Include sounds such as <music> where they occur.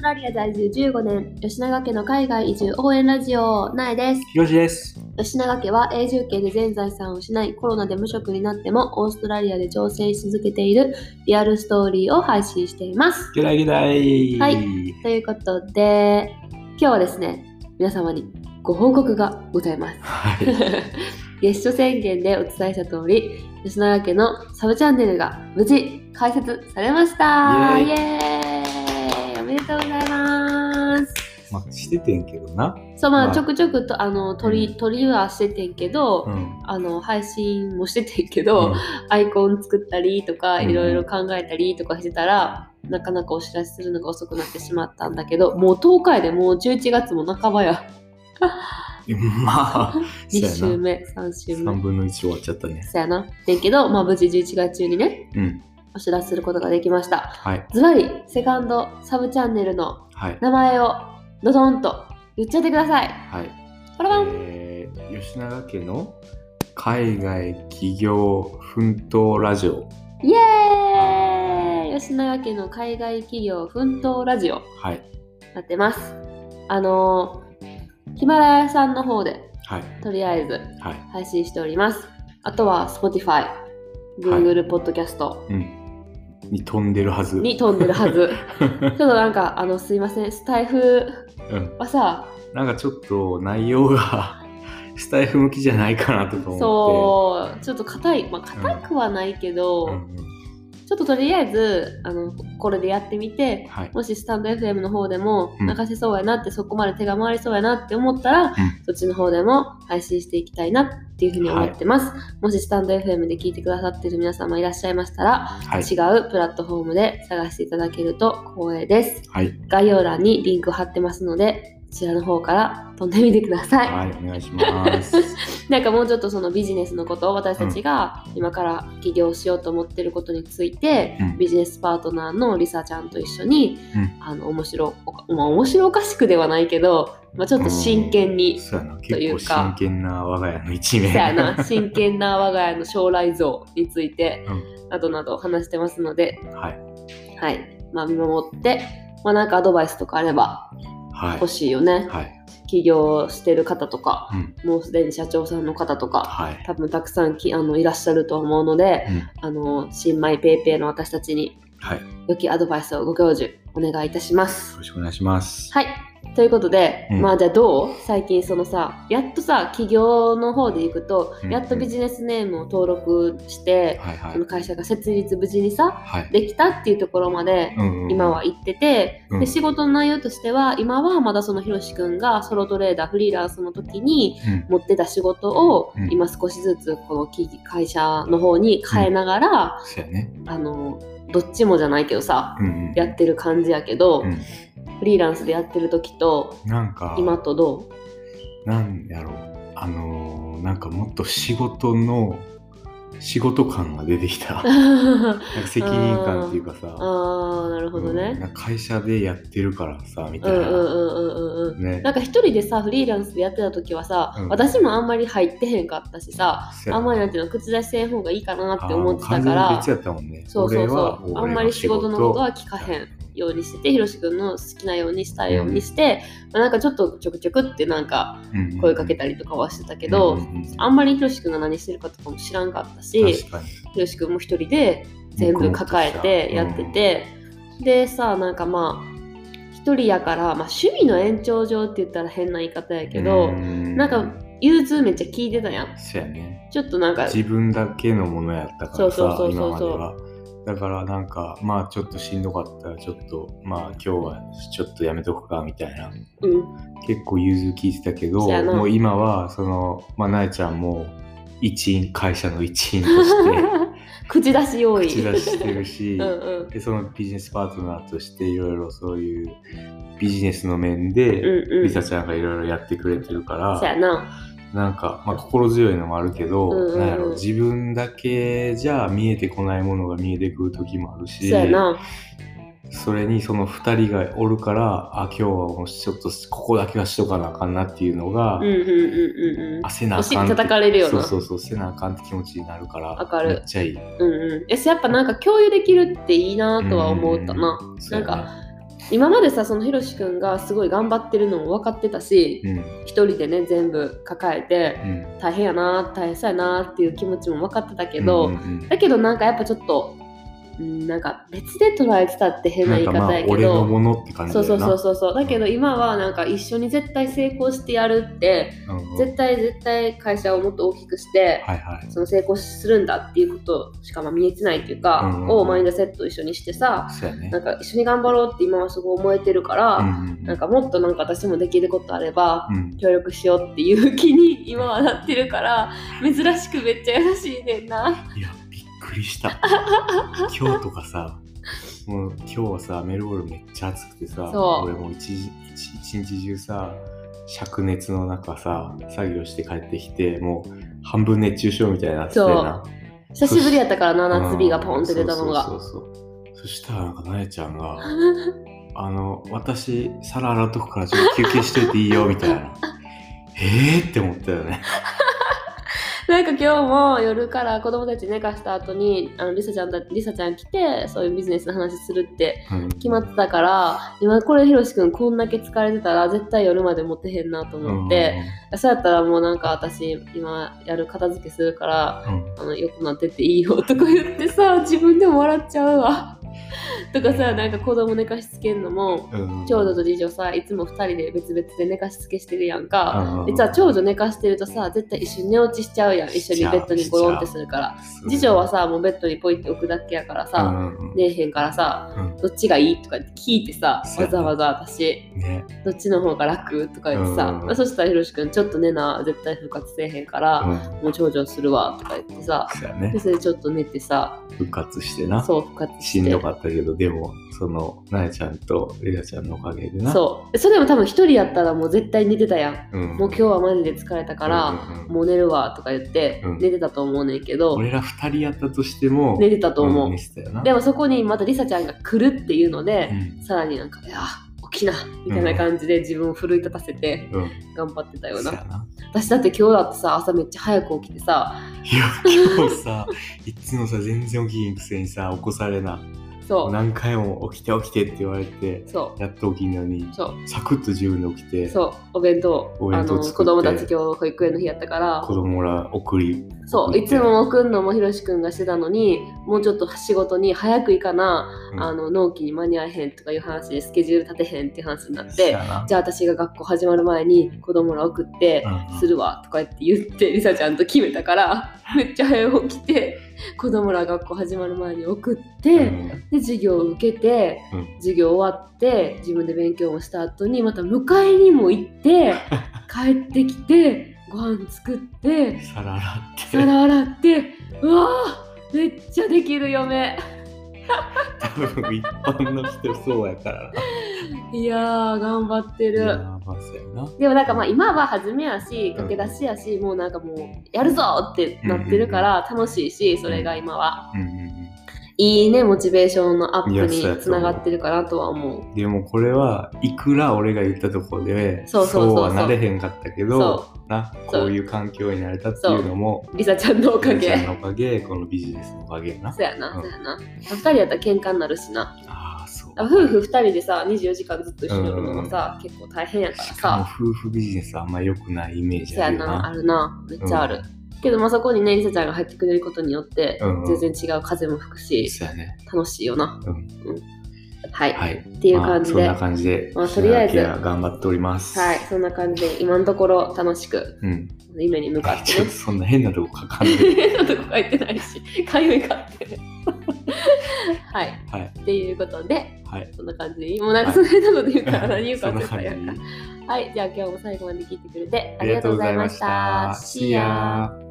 トラリア在住15年、吉永家の海外移住応援ラジオ、なえです。ひろしです。吉永家は永住権で全財産を失い、コロナで無職になっても、オーストラリアで挑戦し続けているリアルストーリーを配信しています。ゲラゲラい。はいということで、今日はですね、皆様にご報告がございます。はい。<laughs> 月初宣言でお伝えした通り、吉永家のサブチャンネルが無事開設されましたイイエーイめでとうございますまあ、しててんけどな。そうまあまあちょくちょくとあの取り取りはしててんけど、うん。あの配信もしててんけど、うんアイコン作ったりとかうんいろいろ考えたりとかしてたら、なかなかお知らせするのが遅くなってしまったんだけどもう10日でもう11月も半ばや <laughs> まあ、2週。目3週目3分の1終わっちゃったね。そやなでんけど、まあ、無事11月中にねうん。お知らせすることができましたはい。ズバリセカンドサブチャンネルのはい。名前をドドンと言っちゃってくださいはい。パラえー、吉永家の海外企業奮闘ラジオ。イエーイ吉永家の海外企業奮闘ラジオはい。なってますあのーヒマラヤさんの方ではい。とりあえずはい。配信しておりますあとは Spotify Google ポッドキャストうん。に飛んでるはず。に飛んでるはず <laughs> ちょっとなんかあのすいませんスタイフうん。はさなんかちょっと内容が <laughs> スタイフ向きじゃないかなとか思って。そうちょっと硬いまあ硬くはないけど、うんうん。ちょっととりあえずあのこれでやってみてはい。もしスタンド FM の方でもうん流せそうやなって、そこまで手が回りそうやなって思ったら、そっちの方でも配信していきたいなっていうふうに思ってます、もしスタンド FM で聞いてくださってる皆様いらっしゃいましたら、はい。違うプラットフォームで探していただけると光栄ですはい。概要欄にリンク貼ってますのでこちらの方から飛んでみてください、はい。お願いします。<laughs> なんかもうちょっとそのビジネスのことを私たちが今から起業しようと思ってることについて、うん。ビジネスパートナーのリサちゃんと一緒に、うん。あの面白おか、まあ、面白おかしくではないけど、まあ、ちょっと真剣に、という結か構真剣な我が家の一面。そやな。<laughs> 真剣な我が家の将来像について、うなどなど話してますので、はい。はい。まあ、見守って、まあ、なんかアドバイスとかあればはい欲。しいよね、はい。起業してる方とか、うん。もうすでに社長さんの方とかはい。多分たくさんきあのいらっしゃると思うので、うん。あの新米ペイペイの私たちに良きアドバイスをご教授お願いいたします。ろしくお願いします。はい。ということで、うんまあじゃあどう？最近そのさ、やっとさ、企業の方で行くと、うんやっとビジネスネームを登録して、はいはいその。会社が設立無事にさ、はい。できたっていうところまで、うんうん今は行ってて、うんで仕事の内容としては今はまだそのひろしくんがソロトレーダーフリーランスの時にうん持ってた仕事をうん今少しずつこの企会社の方に変えながら、ね。あのどっちもじゃないけどさうんうん。やってる感じやけど、うんフリーランスでやってる時となんか、今とどなんやろう。あのー、なんかもっと仕事の、仕事感が出てきた。う <laughs> なんか責任感っていうかさ。ああなるほどうんね。なんか会社でやってるからさ、みたいうんうんうんな。なん。か一人でさフリーランスでやってた時はさ、うん私もあんまり入ってへんかったしさそうやあんまりなんていうの口出しせん方がいいかなって思ってたからね。そうそうそう俺あんまり仕事のことは聞かへんようにしててひろしくんの好きなようにしたいようにして、まあなんかちょっとちょくちょくってなんか声かけたりとかはしてたけど、あんまりひろしくんが何してるかとかも知らんかったし。ひろしくんも一人で全部抱えてやってて、でさなんかまあ一人やから、まあ、趣味の延長上って言ったら変な言い方やけど、なんか融通めっちゃ聞いてたやん。そうやね。ちょっとなんか自分だけのものやったからそうそうさそうそう。今までは。だからなんかまあちょっとしんどかったらちょっとまあ今日はちょっとやめとくかみたいな。うん。結構融通聞いてたけどもう今はそのまあなえちゃんも一員会社の一員として <laughs> 口出し要員口出ししてるし <laughs> うんうん。でそのビジネスパートナーとしていろいろそういうビジネスの面で、うんうん。リサちゃんがいろいろやってくれてるから、そうやななんか、まあ、心強いのもあるけど、うんうんうん。なんやろ自分だけじゃ見えてこないものが見えてくる時もあるしそれにその2人がおるからあ今日はもうちょっとここだけはしとかなあかんなっていうのが、うんうんうんうんうん。あせなあかんって叩かれるよな。そうそうそうせなあかんって気持ちになるからめっちゃいい。うんうん。えやっぱなんか共有できるっていいなとは思ったな、うんなんか今までさそのひろしくんがすごい頑張ってるのも分かってたしうん。一人でね全部抱えてうん。大変やな大変そうやなっていう気持ちも分かってたけど、うんうんだけどなんかやっぱちょっと、うん、なんか別で捉えてたって変な言い方やけど。そうそうそうそうそう。だけど今はなんか一緒に絶対成功してやるって絶対絶対会社をもっと大きくしてはいはい。その成功するんだっていうことしかまあ見えてないっていうか、うんうんうん。をマインドセット一緒にしてさね。なんか一緒に頑張ろうって今はすごい思えてるから、うんうんうん。なんかもっとなんか私もできることあればうん。協力しようっていう気に今はなってるから珍しくめっちゃ優しいねんな。くりした。<laughs> 今日とかさもう今日はさメルボルンめっちゃ暑くてさそう。俺もう一日日中さ灼熱の中さ作業して帰ってきてもう半分熱中症みたいになっててな。久しぶりやったからな夏日がポンって出たのが。そうそうそうそう。そしたらなんかなやちゃんが <laughs> あの私皿洗っとくからちょっと休憩しといていいよみたいな。えーって思ったよねなんか今日も夜から子供たち寝かした後にあのリサちゃんだリサちゃん来てそういうビジネスの話するってうん決まってたから今これひろしくんこんだけ疲れてたら絶対夜まで持ってへんなと思って、そうやったらもうなんか私今やる片付けするからうん。うんあのよくなってていいよとか言ってさ自分でも笑っちゃうわ <laughs> とかさなんか子供寝かしつけんのもうん。長女と次女さいつも2人で別々で寝かしつけしてるやんか。うん。実は長女寝かしてるとさ絶対一緒に寝落ちしちゃうやん。一緒にベッドにゴロンってするから。次女はさもうベッドにポイって置くだけやからさ、うん。うん寝えへんからさうん。どっちがいいとか聞いてさわざわざ私ね。どっちの方が楽とか言ってさ、そしたらひろしくんちょっと寝な絶対復活せえへんから、うん。もう長女するわとか言ってさね。でそれでちょっと寝てさ復活してな。そう復活して。しんどかったけどでもそのなやちゃんとレナちゃんのおかげでな。そう。でそれでも多分一人やったらもう絶対寝てたやん。うん、もう今日はマジで疲れたから、うんうんうん。もう寝るわとか言ってうん。寝てたと思うねんけど、俺ら二人やったとしても寝てたと思う、でもそこにまたリサちゃんが来るっていうのうで、ん。さらになんか「いや起きな」みたいな感じで自分を奮い立たせてうん。頑張ってたよな、な。私だって今日だってさ朝めっちゃ早く起きてさ。いや今日さいつもさ全然起きひんくせにさ起こされなそう。何回も起きて起きてって言われてそやっと起きんのにうそう。サクッと自分で起きてそう。お弁当お弁当子供たち今日保育園の日やったから。子供ら送りそう。いつも送るのもひろしくんがしてたのにもうちょっと仕事に早く行かな、うん。あの納期に間に合えへんとかいう話でスケジュール立てへんっていう話になってじゃあ私が学校始まる前に子供ら送ってするわとか言って言ってりさちゃんと決めたからめっちゃ早く起きて子供ら学校始まる前に送って、うん。で授業を受けて、うん。授業終わって自分で勉強もした後にまた迎えにも行って <laughs> 帰ってきてご飯作って皿洗って。皿洗ってうわーめっちゃできる嫁。<laughs> 多分一般の人そうやからな <laughs> いやー頑張ってる。でもなんかまあ今は初めやし駆け出しやし、もうなんかもうやるぞってなってるから楽しいしそれが今は。いいねモチベーションのアップにつながってるかなとは思う。でもこれはいくら俺が言ったところでそうそうそうそう。はなれへんかったけどそなこういう環境になれたっていうのもりさちゃんのおかげ。りさちゃんのおかげこのビジネスのおかげやな。そうやな、うん。そうやな。2人やったら喧嘩になるしな夫婦2人でさ24時間ずっと一緒にいるのもさ、結構大変やからさ。夫婦ビジネスあんま良くないイメージあるよな。なあるな。めっちゃある、けどまあそこにねりさちゃんが入ってくれることによって、うん全然違う風も吹くし楽しいよな。うん。はい、はい。っていう感じで、まあ、そんな感じで、まあとりあえず頑張っております。はい、そんな感じで今のところ楽しくうん。夢に向かってね。<laughs> とそんな変なとこ書かない変なとこ書いてないしかゆいかって。<laughs> はい。はい。っていうことではい。そんな感じ。もうなんかその変なこと言うから何言うかそんな忘れたやんか感じ。でいいはい。じゃあ今日も最後まで聞いてくれてあありがとうございました。See ya